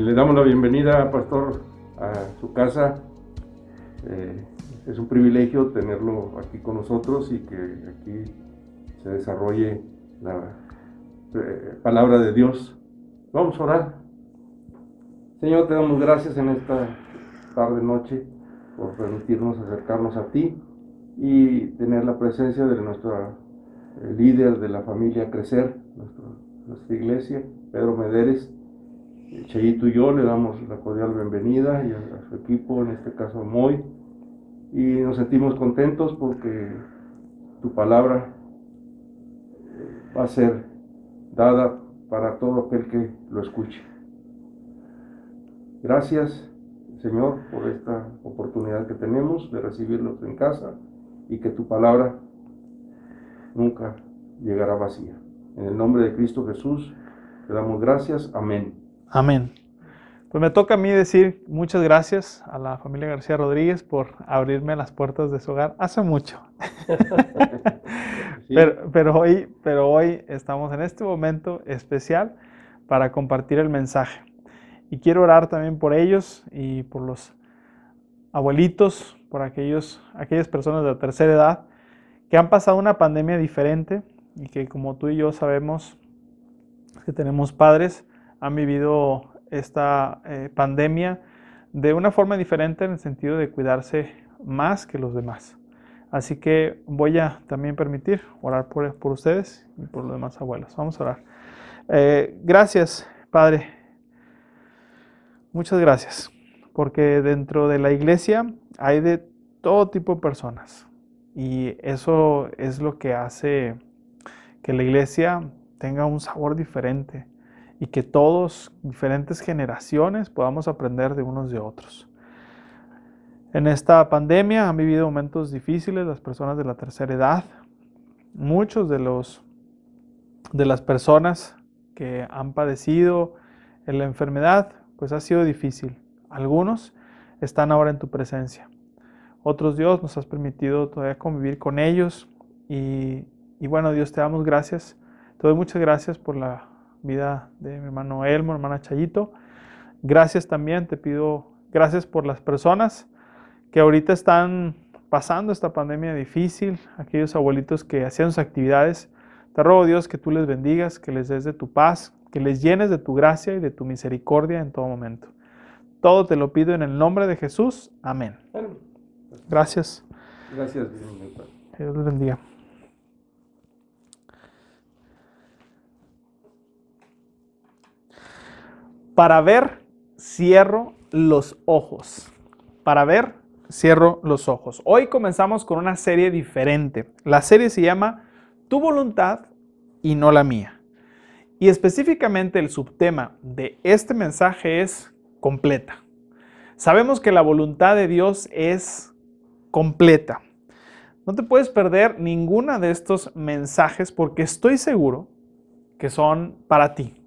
le damos la bienvenida, Pastor, a su casa. Eh, es un privilegio tenerlo aquí con nosotros y que aquí se desarrolle la eh, palabra de Dios. Vamos a orar. Señor, te damos gracias en esta tarde, noche, por permitirnos acercarnos a ti y tener la presencia de nuestra eh, líder de la familia Crecer, nuestra, iglesia, Pedro Mederes. Chayito y yo le damos la cordial bienvenida y a, su equipo, en este caso Moy, y nos sentimos contentos porque tu palabra eh, va a ser dada para todo aquel que lo escuche. Gracias, Señor, por esta oportunidad que tenemos de recibirlos en casa y que tu palabra nunca llegará vacía. En el nombre de Cristo Jesús, te damos gracias. Amén. Amén. Pues me toca a mí decir muchas gracias a la familia García Rodríguez por abrirme las puertas de su hogar hace mucho. pero, pero, hoy, pero hoy estamos en este momento especial para compartir el mensaje. Y quiero orar también por ellos y por los abuelitos, por aquellos, aquellas personas de la tercera edad que han pasado una pandemia diferente y que como tú y yo sabemos que tenemos padres, han vivido esta eh, pandemia de una forma diferente en el sentido de cuidarse más que los demás. Así que voy a también permitir orar por, por ustedes y por los demás abuelos. Vamos a orar. Eh, gracias, Padre. Muchas gracias. Porque dentro de la iglesia hay de todo tipo de personas. Y eso es lo que hace que la iglesia tenga un sabor diferente y que todos, diferentes generaciones, podamos aprender de unos de otros. En esta pandemia han vivido momentos difíciles las personas de la tercera edad. Muchos de los de las personas que han padecido en la enfermedad, pues ha sido difícil. Algunos están ahora en tu presencia. Otros Dios nos has permitido todavía convivir con ellos y, y bueno Dios te damos gracias. Te doy muchas gracias por la vida de mi hermano Elmo, hermana Chayito. Gracias también, te pido gracias por las personas que ahorita están pasando esta pandemia difícil, aquellos abuelitos que hacían sus actividades. Te ruego Dios que tú les bendigas, que les des de tu paz, que les llenes de tu gracia y de tu misericordia en todo momento. Todo te lo pido en el nombre de Jesús. Amén. Gracias. Gracias. Dios les bendiga. Para ver, cierro los ojos. Para ver, cierro los ojos. Hoy comenzamos con una serie diferente. La serie se llama Tu voluntad y no la mía. Y específicamente el subtema de este mensaje es completa. Sabemos que la voluntad de Dios es completa. No te puedes perder ninguna de estos mensajes porque estoy seguro que son para ti.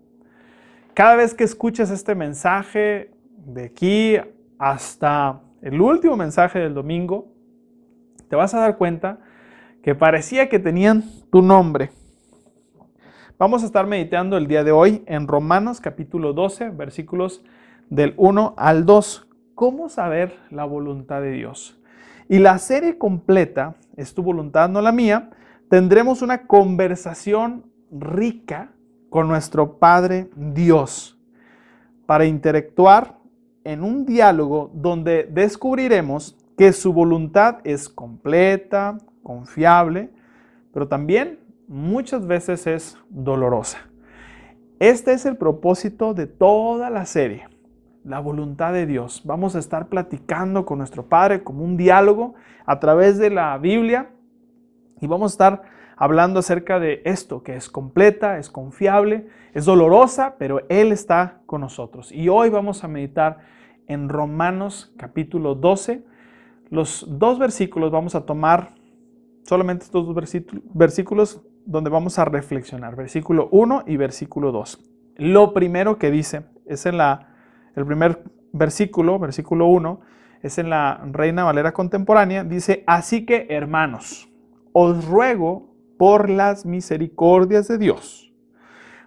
Cada vez que escuches este mensaje, de aquí hasta el último mensaje del domingo, te vas a dar cuenta que parecía que tenían tu nombre. Vamos a estar meditando el día de hoy en Romanos capítulo 12, versículos del 1 al 2. ¿Cómo saber la voluntad de Dios? Y la serie completa, es tu voluntad, no la mía, tendremos una conversación rica con nuestro Padre Dios para interactuar en un diálogo donde descubriremos que su voluntad es completa, confiable, pero también muchas veces es dolorosa. Este es el propósito de toda la serie, la voluntad de Dios. Vamos a estar platicando con nuestro Padre como un diálogo a través de la Biblia y vamos a estar hablando acerca de esto, que es completa, es confiable, es dolorosa, pero Él está con nosotros. Y hoy vamos a meditar en Romanos capítulo 12. Los dos versículos vamos a tomar, solamente estos dos versículos donde vamos a reflexionar, versículo 1 y versículo 2. Lo primero que dice es en la, el primer versículo, versículo 1, es en la Reina Valera contemporánea, dice, así que hermanos, os ruego por las misericordias de Dios.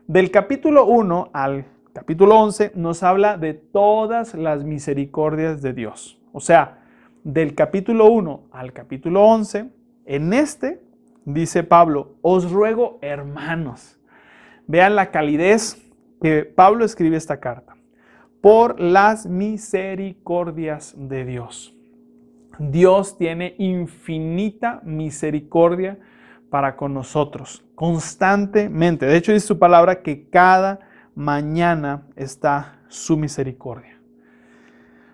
Del capítulo 1 al capítulo 11, nos habla de todas las misericordias de Dios. O sea, del capítulo 1 al capítulo 11, en este, dice Pablo, os ruego hermanos. Vean la calidez que Pablo escribe esta carta. Por las misericordias de Dios. Dios tiene infinita misericordia para con nosotros, constantemente. De hecho, dice su palabra que cada mañana está su misericordia.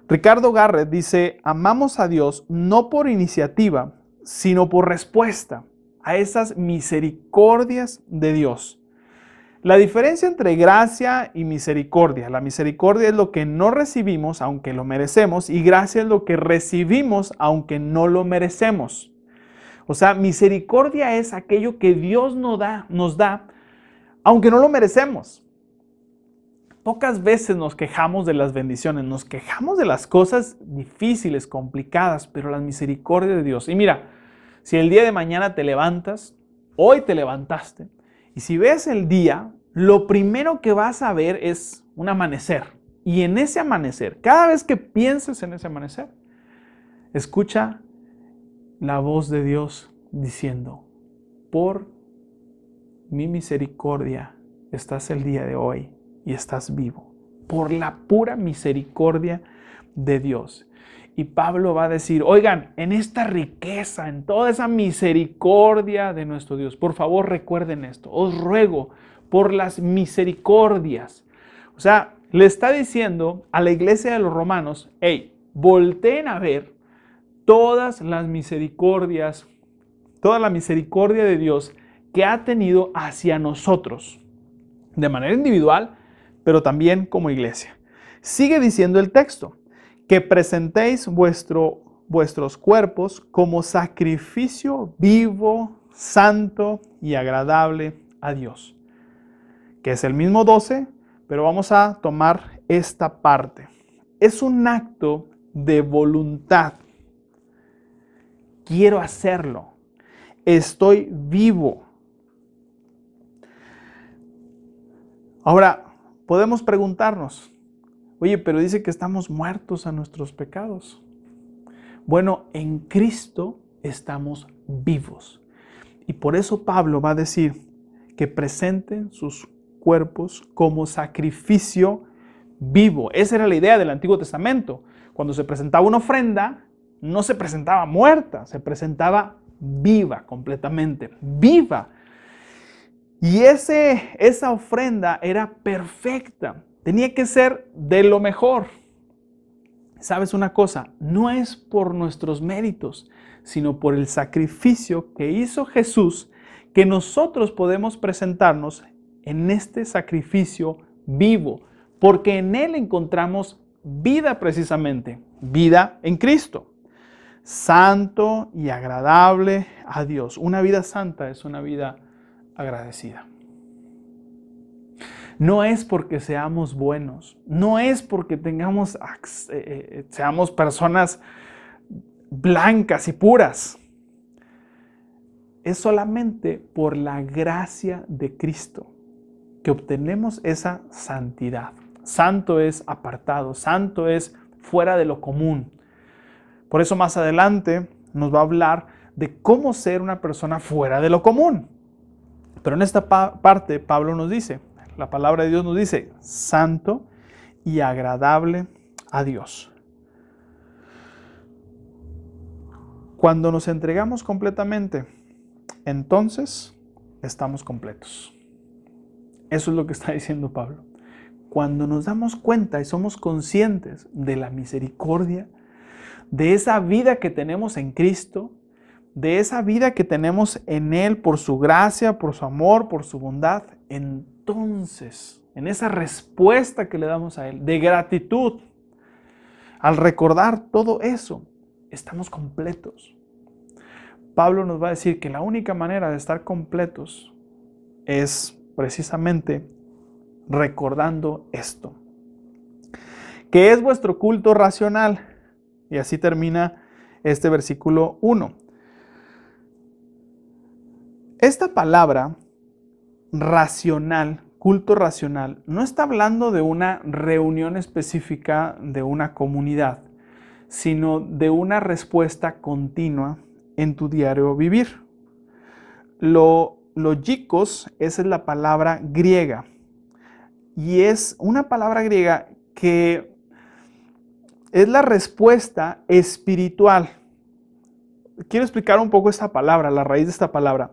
Ricardo Garrett dice, amamos a Dios no por iniciativa, sino por respuesta a esas misericordias de Dios. La diferencia entre gracia y misericordia. La misericordia es lo que no recibimos aunque lo merecemos y gracia es lo que recibimos aunque no lo merecemos. O sea, misericordia es aquello que Dios nos da, nos da aunque no lo merecemos. Pocas veces nos quejamos de las bendiciones, nos quejamos de las cosas difíciles, complicadas, pero la misericordia de Dios. Y mira, si el día de mañana te levantas, hoy te levantaste, y si ves el día, lo primero que vas a ver es un amanecer. Y en ese amanecer, cada vez que pienses en ese amanecer, escucha la voz de Dios diciendo, por mi misericordia estás el día de hoy y estás vivo por la pura misericordia de Dios. Y Pablo va a decir, oigan, en esta riqueza, en toda esa misericordia de nuestro Dios, por favor recuerden esto, os ruego por las misericordias. O sea, le está diciendo a la iglesia de los romanos, hey, volteen a ver todas las misericordias, toda la misericordia de Dios que ha tenido hacia nosotros, de manera individual, pero también como iglesia. Sigue diciendo el texto, que presentéis vuestro, vuestros cuerpos como sacrificio vivo, santo y agradable a Dios. Que es el mismo 12, pero vamos a tomar esta parte. Es un acto de voluntad. Quiero hacerlo. Estoy vivo. Ahora, podemos preguntarnos, oye, pero dice que estamos muertos a nuestros pecados. Bueno, en Cristo estamos vivos. Y por eso Pablo va a decir que presenten sus cuerpos como sacrificio vivo. Esa era la idea del Antiguo Testamento. Cuando se presentaba una ofrenda, no se presentaba muerta, se presentaba viva completamente, viva. Y ese, esa ofrenda era perfecta, tenía que ser de lo mejor. ¿Sabes una cosa? No es por nuestros méritos, sino por el sacrificio que hizo Jesús que nosotros podemos presentarnos en este sacrificio vivo, porque en Él encontramos vida precisamente, vida en Cristo. Santo y agradable a Dios. Una vida santa es una vida agradecida. No es porque seamos buenos, no es porque tengamos, eh, eh, seamos personas blancas y puras. Es solamente por la gracia de Cristo que obtenemos esa santidad. Santo es apartado, santo es fuera de lo común. Por eso más adelante nos va a hablar de cómo ser una persona fuera de lo común. Pero en esta parte Pablo nos dice, la palabra de Dios nos dice, santo y agradable a Dios. Cuando nos entregamos completamente, entonces estamos completos. Eso es lo que está diciendo Pablo. Cuando nos damos cuenta y somos conscientes de la misericordia, de esa vida que tenemos en Cristo, de esa vida que tenemos en Él por su gracia, por su amor, por su bondad, entonces, en esa respuesta que le damos a Él, de gratitud, al recordar todo eso, estamos completos. Pablo nos va a decir que la única manera de estar completos es precisamente recordando esto. Que es vuestro culto racional. Y así termina este versículo 1. Esta palabra racional, culto racional no está hablando de una reunión específica de una comunidad, sino de una respuesta continua en tu diario vivir. Lo, logikos es la palabra griega y es una palabra griega que es la respuesta espiritual. Quiero explicar un poco esta palabra, la raíz de esta palabra.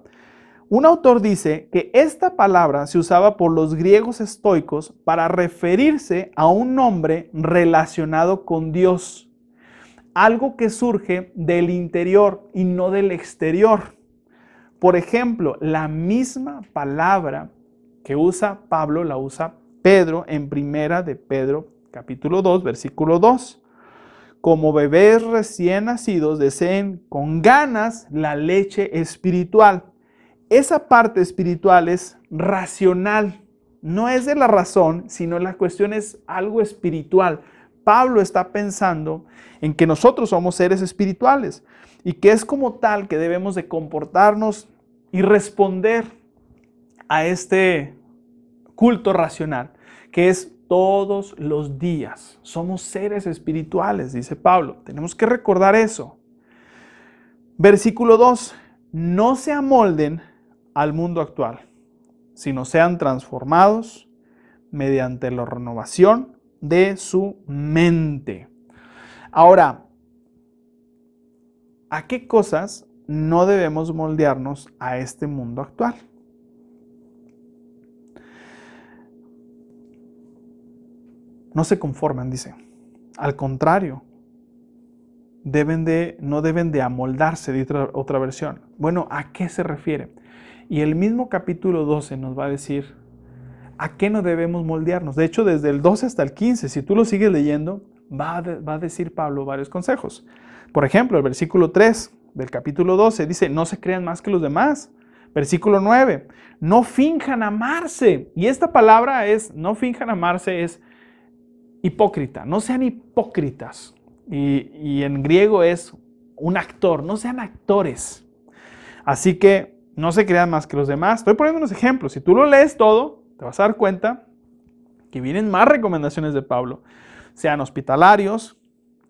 Un autor dice que esta palabra se usaba por los griegos estoicos para referirse a un hombre relacionado con Dios, algo que surge del interior y no del exterior. Por ejemplo, la misma palabra que usa Pablo la usa Pedro en primera de Pedro capítulo 2, versículo 2. Como bebés recién nacidos deseen con ganas la leche espiritual esa parte espiritual es racional, no es de la razón, sino la cuestión es algo espiritual. Pablo está pensando en que nosotros somos seres espirituales y que es como tal que debemos de comportarnos y responder a este culto racional, que es todos los días. Somos seres espirituales, dice Pablo. Tenemos que recordar eso. Versículo 2. No se amolden al mundo actual, sino sean transformados mediante la renovación de su mente. Ahora, ¿a qué cosas no debemos moldearnos a este mundo actual? No se conforman, dice. Al contrario, deben de, no deben de amoldarse, otra, otra versión. Bueno, ¿a qué se refiere? Y el mismo capítulo 12 nos va a decir a qué no debemos moldearnos. De hecho, desde el 12 hasta el 15, si tú lo sigues leyendo, va a, va a decir Pablo varios consejos. Por ejemplo, el versículo 3 del capítulo 12 dice, no se crean más que los demás. Versículo 9, no finjan amarse. Y esta palabra es, no finjan amarse, es hipócrita. No sean hipócritas. Y, y en griego es un actor, no sean actores. Así que no se crean más que los demás. Estoy poniendo unos ejemplos. Si tú lo lees todo, te vas a dar cuenta que vienen más recomendaciones de Pablo. Sean hospitalarios,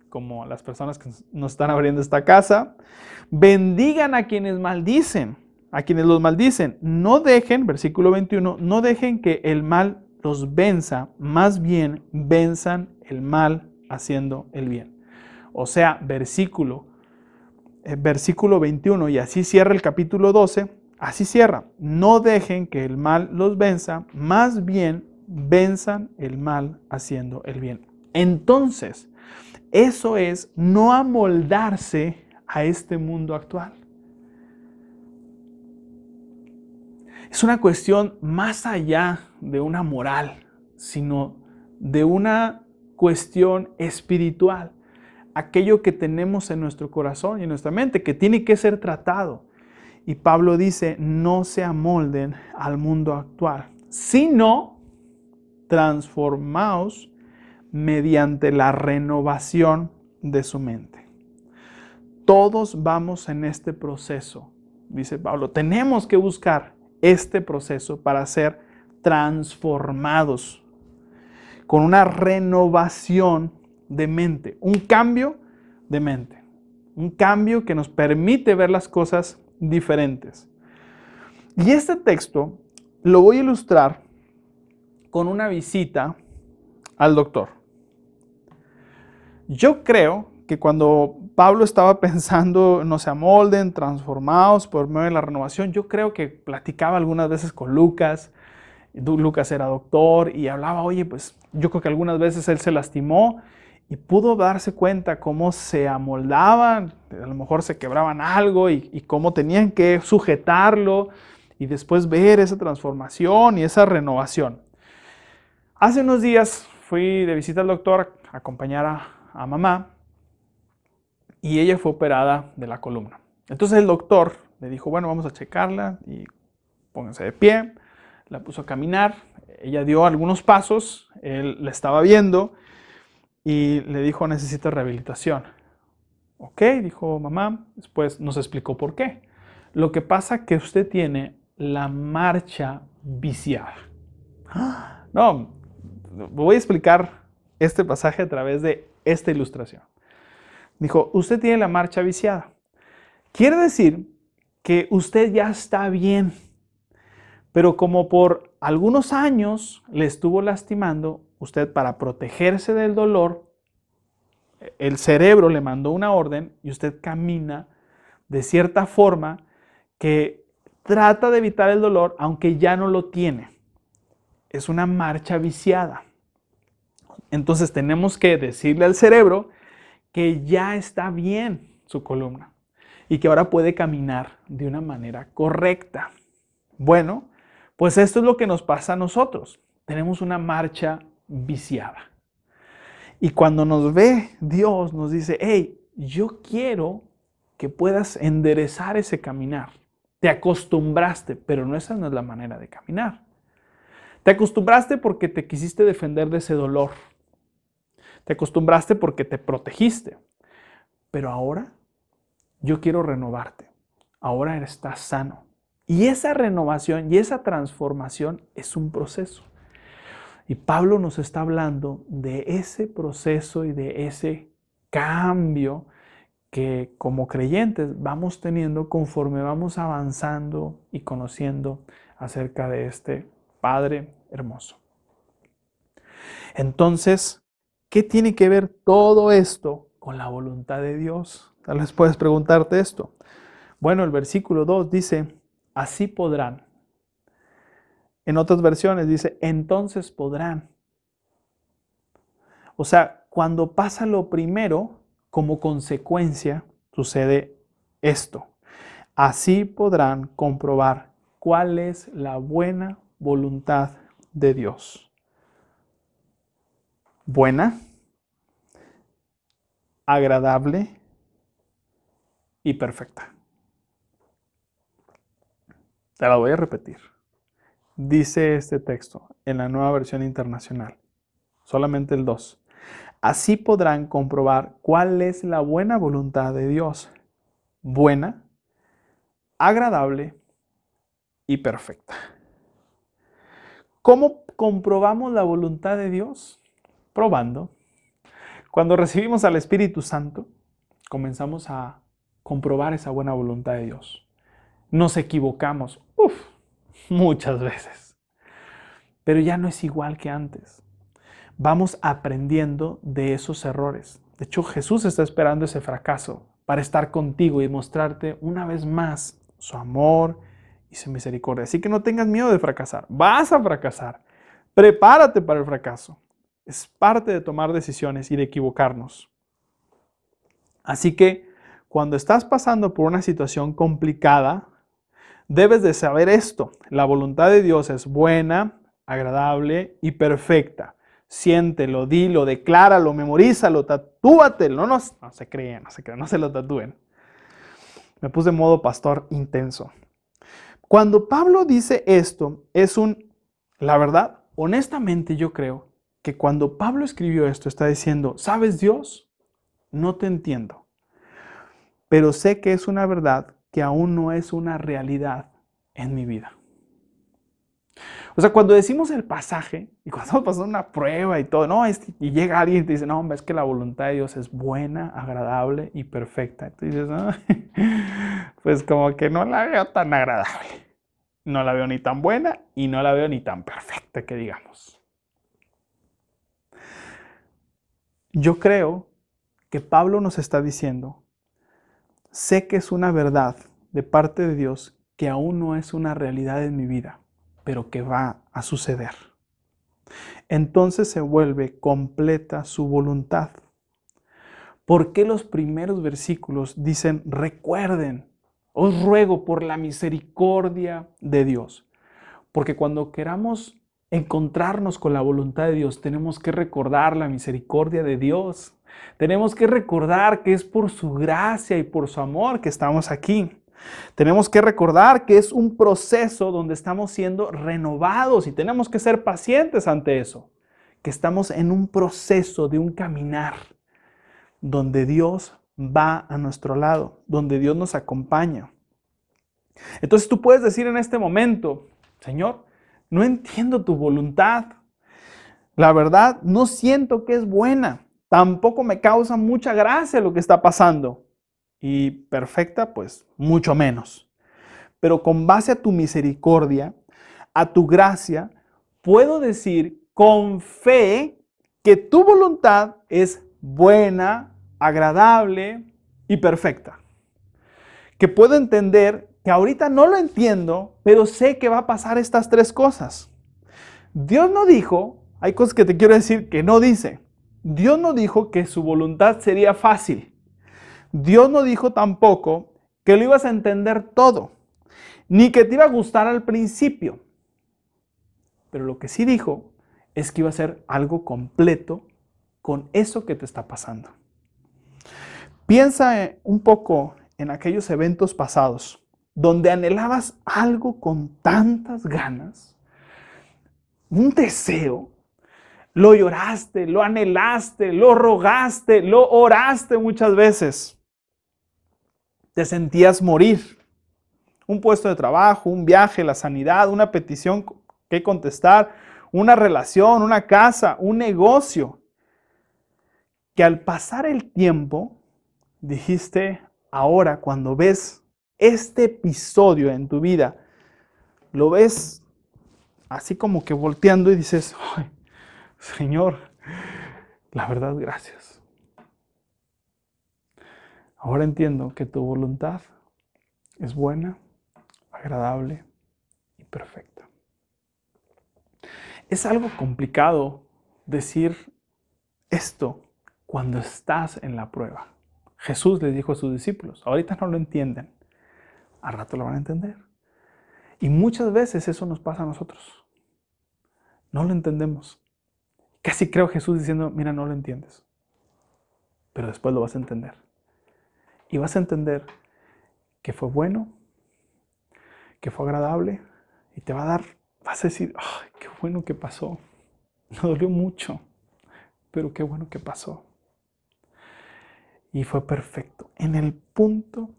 como las personas que nos están abriendo esta casa. Bendigan a quienes maldicen, a quienes los maldicen. No dejen, versículo 21, no dejen que el mal los venza, más bien venzan el mal haciendo el bien. O sea, versículo, eh, versículo 21, y así cierra el capítulo 12, Así cierra. No dejen que el mal los venza, más bien venzan el mal haciendo el bien. Entonces, eso es no amoldarse a este mundo actual. Es una cuestión más allá de una moral, sino de una cuestión espiritual. Aquello que tenemos en nuestro corazón y en nuestra mente, que tiene que ser tratado. Y Pablo dice, no se amolden al mundo actual, sino transformaos mediante la renovación de su mente. Todos vamos en este proceso, dice Pablo. Tenemos que buscar este proceso para ser transformados con una renovación de mente, un cambio de mente, un cambio que nos permite ver las cosas diferentes. Y este texto lo voy a ilustrar con una visita al doctor. Yo creo que cuando Pablo estaba pensando, no se amolden, transformados por medio de la renovación, yo creo que platicaba algunas veces con Lucas. Lucas era doctor y hablaba, oye, pues yo creo que algunas veces él se lastimó y pudo darse cuenta cómo se amoldaban, a lo mejor se quebraban algo y, cómo tenían que sujetarlo y después ver esa transformación y esa renovación. Hace unos días fui de visita al doctor a acompañar a, a mamá y ella fue operada de la columna. Entonces el doctor le dijo, bueno, vamos a checarla y pónganse de pie. La puso a caminar, ella dio algunos pasos, él la estaba viendo y le dijo, necesita rehabilitación. Ok, dijo mamá, después nos explicó por qué. Lo que pasa que usted tiene la marcha viciada. No, voy a explicar este pasaje a través de esta ilustración. Dijo, usted tiene la marcha viciada. Quiere decir que usted ya está bien, pero como por algunos años le estuvo lastimando, usted para protegerse del dolor, el cerebro le mandó una orden y usted camina de cierta forma que trata de evitar el dolor aunque ya no lo tiene. Es una marcha viciada. Entonces tenemos que decirle al cerebro que ya está bien su columna y que ahora puede caminar de una manera correcta. Bueno, pues esto es lo que nos pasa a nosotros. Tenemos una marcha viciada. Y cuando nos ve Dios, nos dice, hey, yo quiero que puedas enderezar ese caminar. Te acostumbraste, pero no esa no es la manera de caminar. Te acostumbraste porque te quisiste defender de ese dolor. Te acostumbraste porque te protegiste. Pero ahora yo quiero renovarte. Ahora estás sano. Y esa renovación y esa transformación es un proceso. Y Pablo nos está hablando de ese proceso y de ese cambio que como creyentes vamos teniendo conforme vamos avanzando y conociendo acerca de este Padre hermoso. Entonces, ¿qué tiene que ver todo esto con la voluntad de Dios? Tal vez puedes preguntarte esto. Bueno, el versículo 2 dice, así podrán en otras versiones dice, entonces podrán. O sea, cuando pasa lo primero, como consecuencia, sucede esto. Así podrán comprobar cuál es la buena voluntad de Dios. Buena, agradable y perfecta. Te la voy a repetir dice este texto en la nueva versión internacional, solamente el 2. Así podrán comprobar cuál es la buena voluntad de Dios, buena, agradable y perfecta. ¿Cómo comprobamos la voluntad de Dios? Probando. Cuando recibimos al Espíritu Santo, comenzamos a comprobar esa buena voluntad de Dios. Nos equivocamos. Uf, muchas veces. Pero ya no es igual que antes. Vamos aprendiendo de esos errores. De hecho, Jesús está esperando ese fracaso para estar contigo y mostrarte una vez más su amor y su misericordia. Así que no tengas miedo de fracasar. Vas a fracasar. Prepárate para el fracaso. Es parte de tomar decisiones y de equivocarnos. Así que cuando estás pasando por una situación complicada, Debes de saber esto. La voluntad de Dios es buena, agradable y perfecta. Siéntelo, dilo, decláralo, memorízalo, tatúatelo. No, no, no se creen, no se creen, no se lo tatúen. Me puse en modo pastor intenso. Cuando Pablo dice esto, es un, la verdad, honestamente yo creo que cuando Pablo escribió esto está diciendo, ¿sabes Dios? No te entiendo, pero sé que es una verdad que aún no es una realidad en mi vida. O sea, cuando decimos el pasaje y cuando pasando una prueba y todo, no, y llega alguien y dice, no, hombre, es que la voluntad de Dios es buena, agradable y perfecta. Tú dices, pues como que no la veo tan agradable. No la veo ni tan buena y no la veo ni tan perfecta, que digamos. Yo creo que Pablo nos está diciendo sé que es una verdad de parte de Dios que aún no es una realidad en mi vida, pero que va a suceder. Entonces se vuelve completa su voluntad. ¿Por qué los primeros versículos dicen, recuerden, os ruego por la misericordia de Dios? Porque cuando queramos encontrarnos con la voluntad de Dios, tenemos que recordar la misericordia de Dios. Tenemos que recordar que es por su gracia y por su amor que estamos aquí. Tenemos que recordar que es un proceso donde estamos siendo renovados y tenemos que ser pacientes ante eso. Que estamos en un proceso de un caminar donde Dios va a nuestro lado, donde Dios nos acompaña. Entonces tú puedes decir en este momento, Señor, no entiendo tu voluntad. La verdad, no siento que es buena. Tampoco me causa mucha gracia lo que está pasando. Y perfecta, pues mucho menos. Pero con base a tu misericordia, a tu gracia, puedo decir con fe que tu voluntad es buena, agradable y perfecta. Que puedo entender que ahorita no lo entiendo, pero sé que va a pasar estas tres cosas. Dios no dijo, hay cosas que te quiero decir que no dice. Dios no dijo que su voluntad sería fácil. Dios no dijo tampoco que lo ibas a entender todo, ni que te iba a gustar al principio. Pero lo que sí dijo es que iba a ser algo completo con eso que te está pasando. Piensa un poco en aquellos eventos pasados donde anhelabas algo con tantas ganas, un deseo, lo lloraste, lo anhelaste, lo rogaste, lo oraste muchas veces. Te sentías morir. Un puesto de trabajo, un viaje, la sanidad, una petición que contestar, una relación, una casa, un negocio. Que al pasar el tiempo, dijiste, ahora cuando ves este episodio en tu vida, lo ves así como que volteando y dices, Señor, la verdad, gracias. Ahora entiendo que tu voluntad es buena, agradable y perfecta. Es algo complicado decir esto cuando estás en la prueba. Jesús le dijo a sus discípulos, ahorita no lo entienden, a rato lo van a entender. Y muchas veces eso nos pasa a nosotros. No lo entendemos. Casi creo Jesús diciendo, mira, no lo entiendes. Pero después lo vas a entender. Y vas a entender que fue bueno, que fue agradable, y te va a dar, vas a decir, qué bueno que pasó. No dolió mucho, pero qué bueno que pasó. Y fue perfecto, en el punto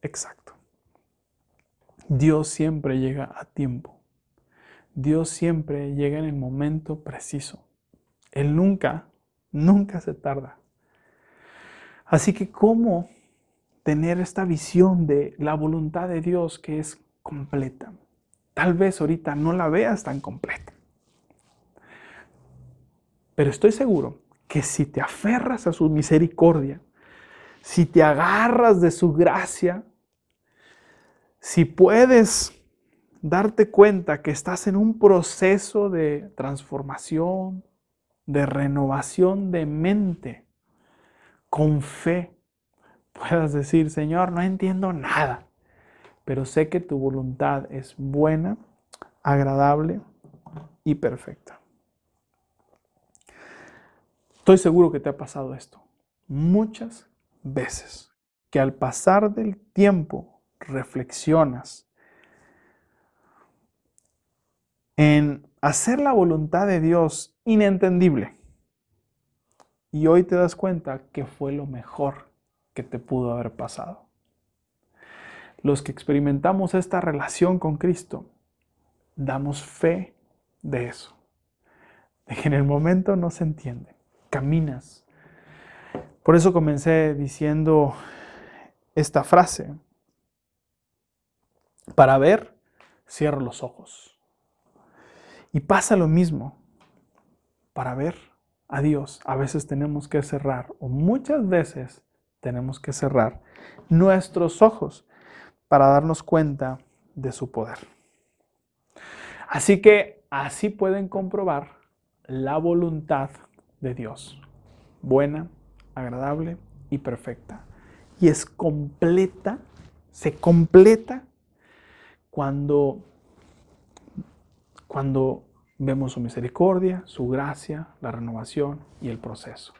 exacto. Dios siempre llega a tiempo. Dios siempre llega en el momento preciso. Él nunca, nunca se tarda. Así que, ¿cómo tener esta visión de la voluntad de Dios que es completa? Tal vez ahorita no la veas tan completa. Pero estoy seguro que si te aferras a su misericordia, si te agarras de su gracia, si puedes darte cuenta que estás en un proceso de transformación, de renovación de mente, con fe, puedas decir, Señor, no entiendo nada, pero sé que tu voluntad es buena, agradable y perfecta. Estoy seguro que te ha pasado esto muchas veces, que al pasar del tiempo reflexionas en hacer la voluntad de Dios inentendible. Y hoy te das cuenta que fue lo mejor que te pudo haber pasado. Los que experimentamos esta relación con Cristo, damos fe de eso. De que en el momento no se entiende. Caminas. Por eso comencé diciendo esta frase. Para ver, cierro los ojos. Y pasa lo mismo. Para ver a Dios, a veces tenemos que cerrar, o muchas veces tenemos que cerrar nuestros ojos para darnos cuenta de su poder. Así que así pueden comprobar la voluntad de Dios, buena, agradable y perfecta. Y es completa, se completa cuando, cuando vemos su misericordia, su gracia, la renovación y el proceso.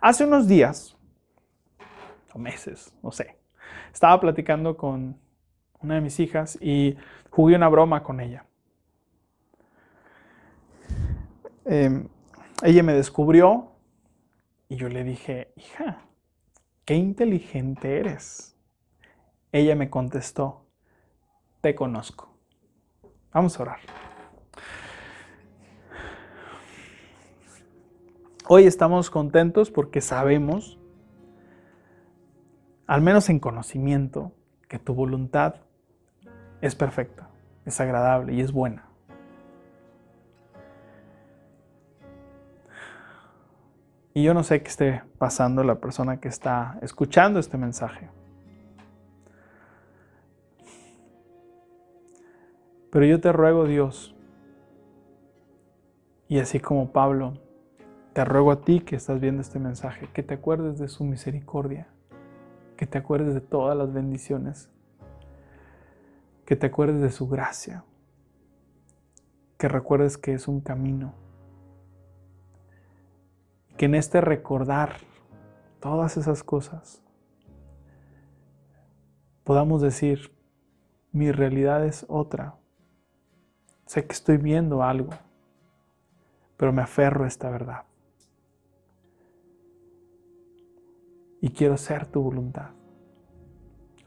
Hace unos días, o meses, no sé, estaba platicando con una de mis hijas y jugué una broma con ella. Em, ella me descubrió y yo le dije, hija, qué inteligente eres. Ella me contestó, te conozco. Vamos a orar. Hoy estamos contentos porque sabemos, al menos en conocimiento, que tu voluntad es perfecta, es agradable y es buena. Y yo no sé qué esté pasando la persona que está escuchando este mensaje. Pero yo te ruego, Dios, y así como Pablo, te ruego a ti que estás viendo este mensaje, que te acuerdes de su misericordia, que te acuerdes de todas las bendiciones, que te acuerdes de su gracia, que recuerdes que es un camino que en este recordar todas esas cosas podamos decir, mi realidad es otra. Sé que estoy viendo algo, pero me aferro a esta verdad. Y quiero hacer tu voluntad,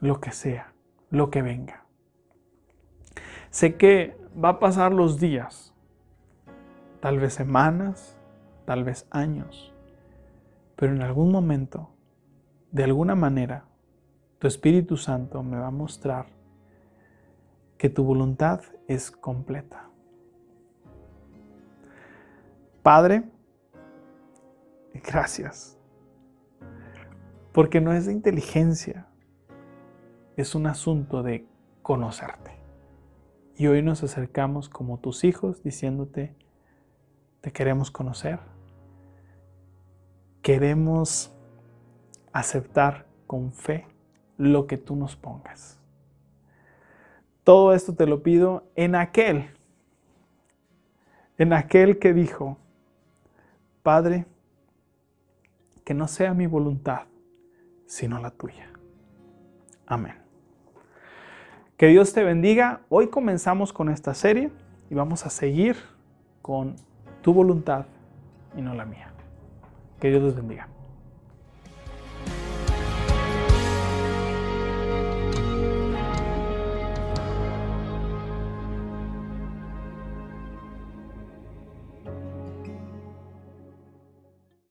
lo que sea, lo que venga. Sé que va a pasar los días, tal vez semanas, tal vez años, pero en algún momento, de alguna manera, tu Espíritu Santo me va a mostrar que tu voluntad es completa. Padre, gracias, porque no es de inteligencia, es un asunto de conocerte. Y hoy nos acercamos como tus hijos diciéndote, te queremos conocer queremos aceptar con fe lo que tú nos pongas. Todo esto te lo pido en aquel, en aquel que dijo, Padre, que no sea mi voluntad, sino la tuya. Amén. Que Dios te bendiga. Hoy comenzamos con esta serie y vamos a seguir con tu voluntad y no la mía. Que Dios los bendiga.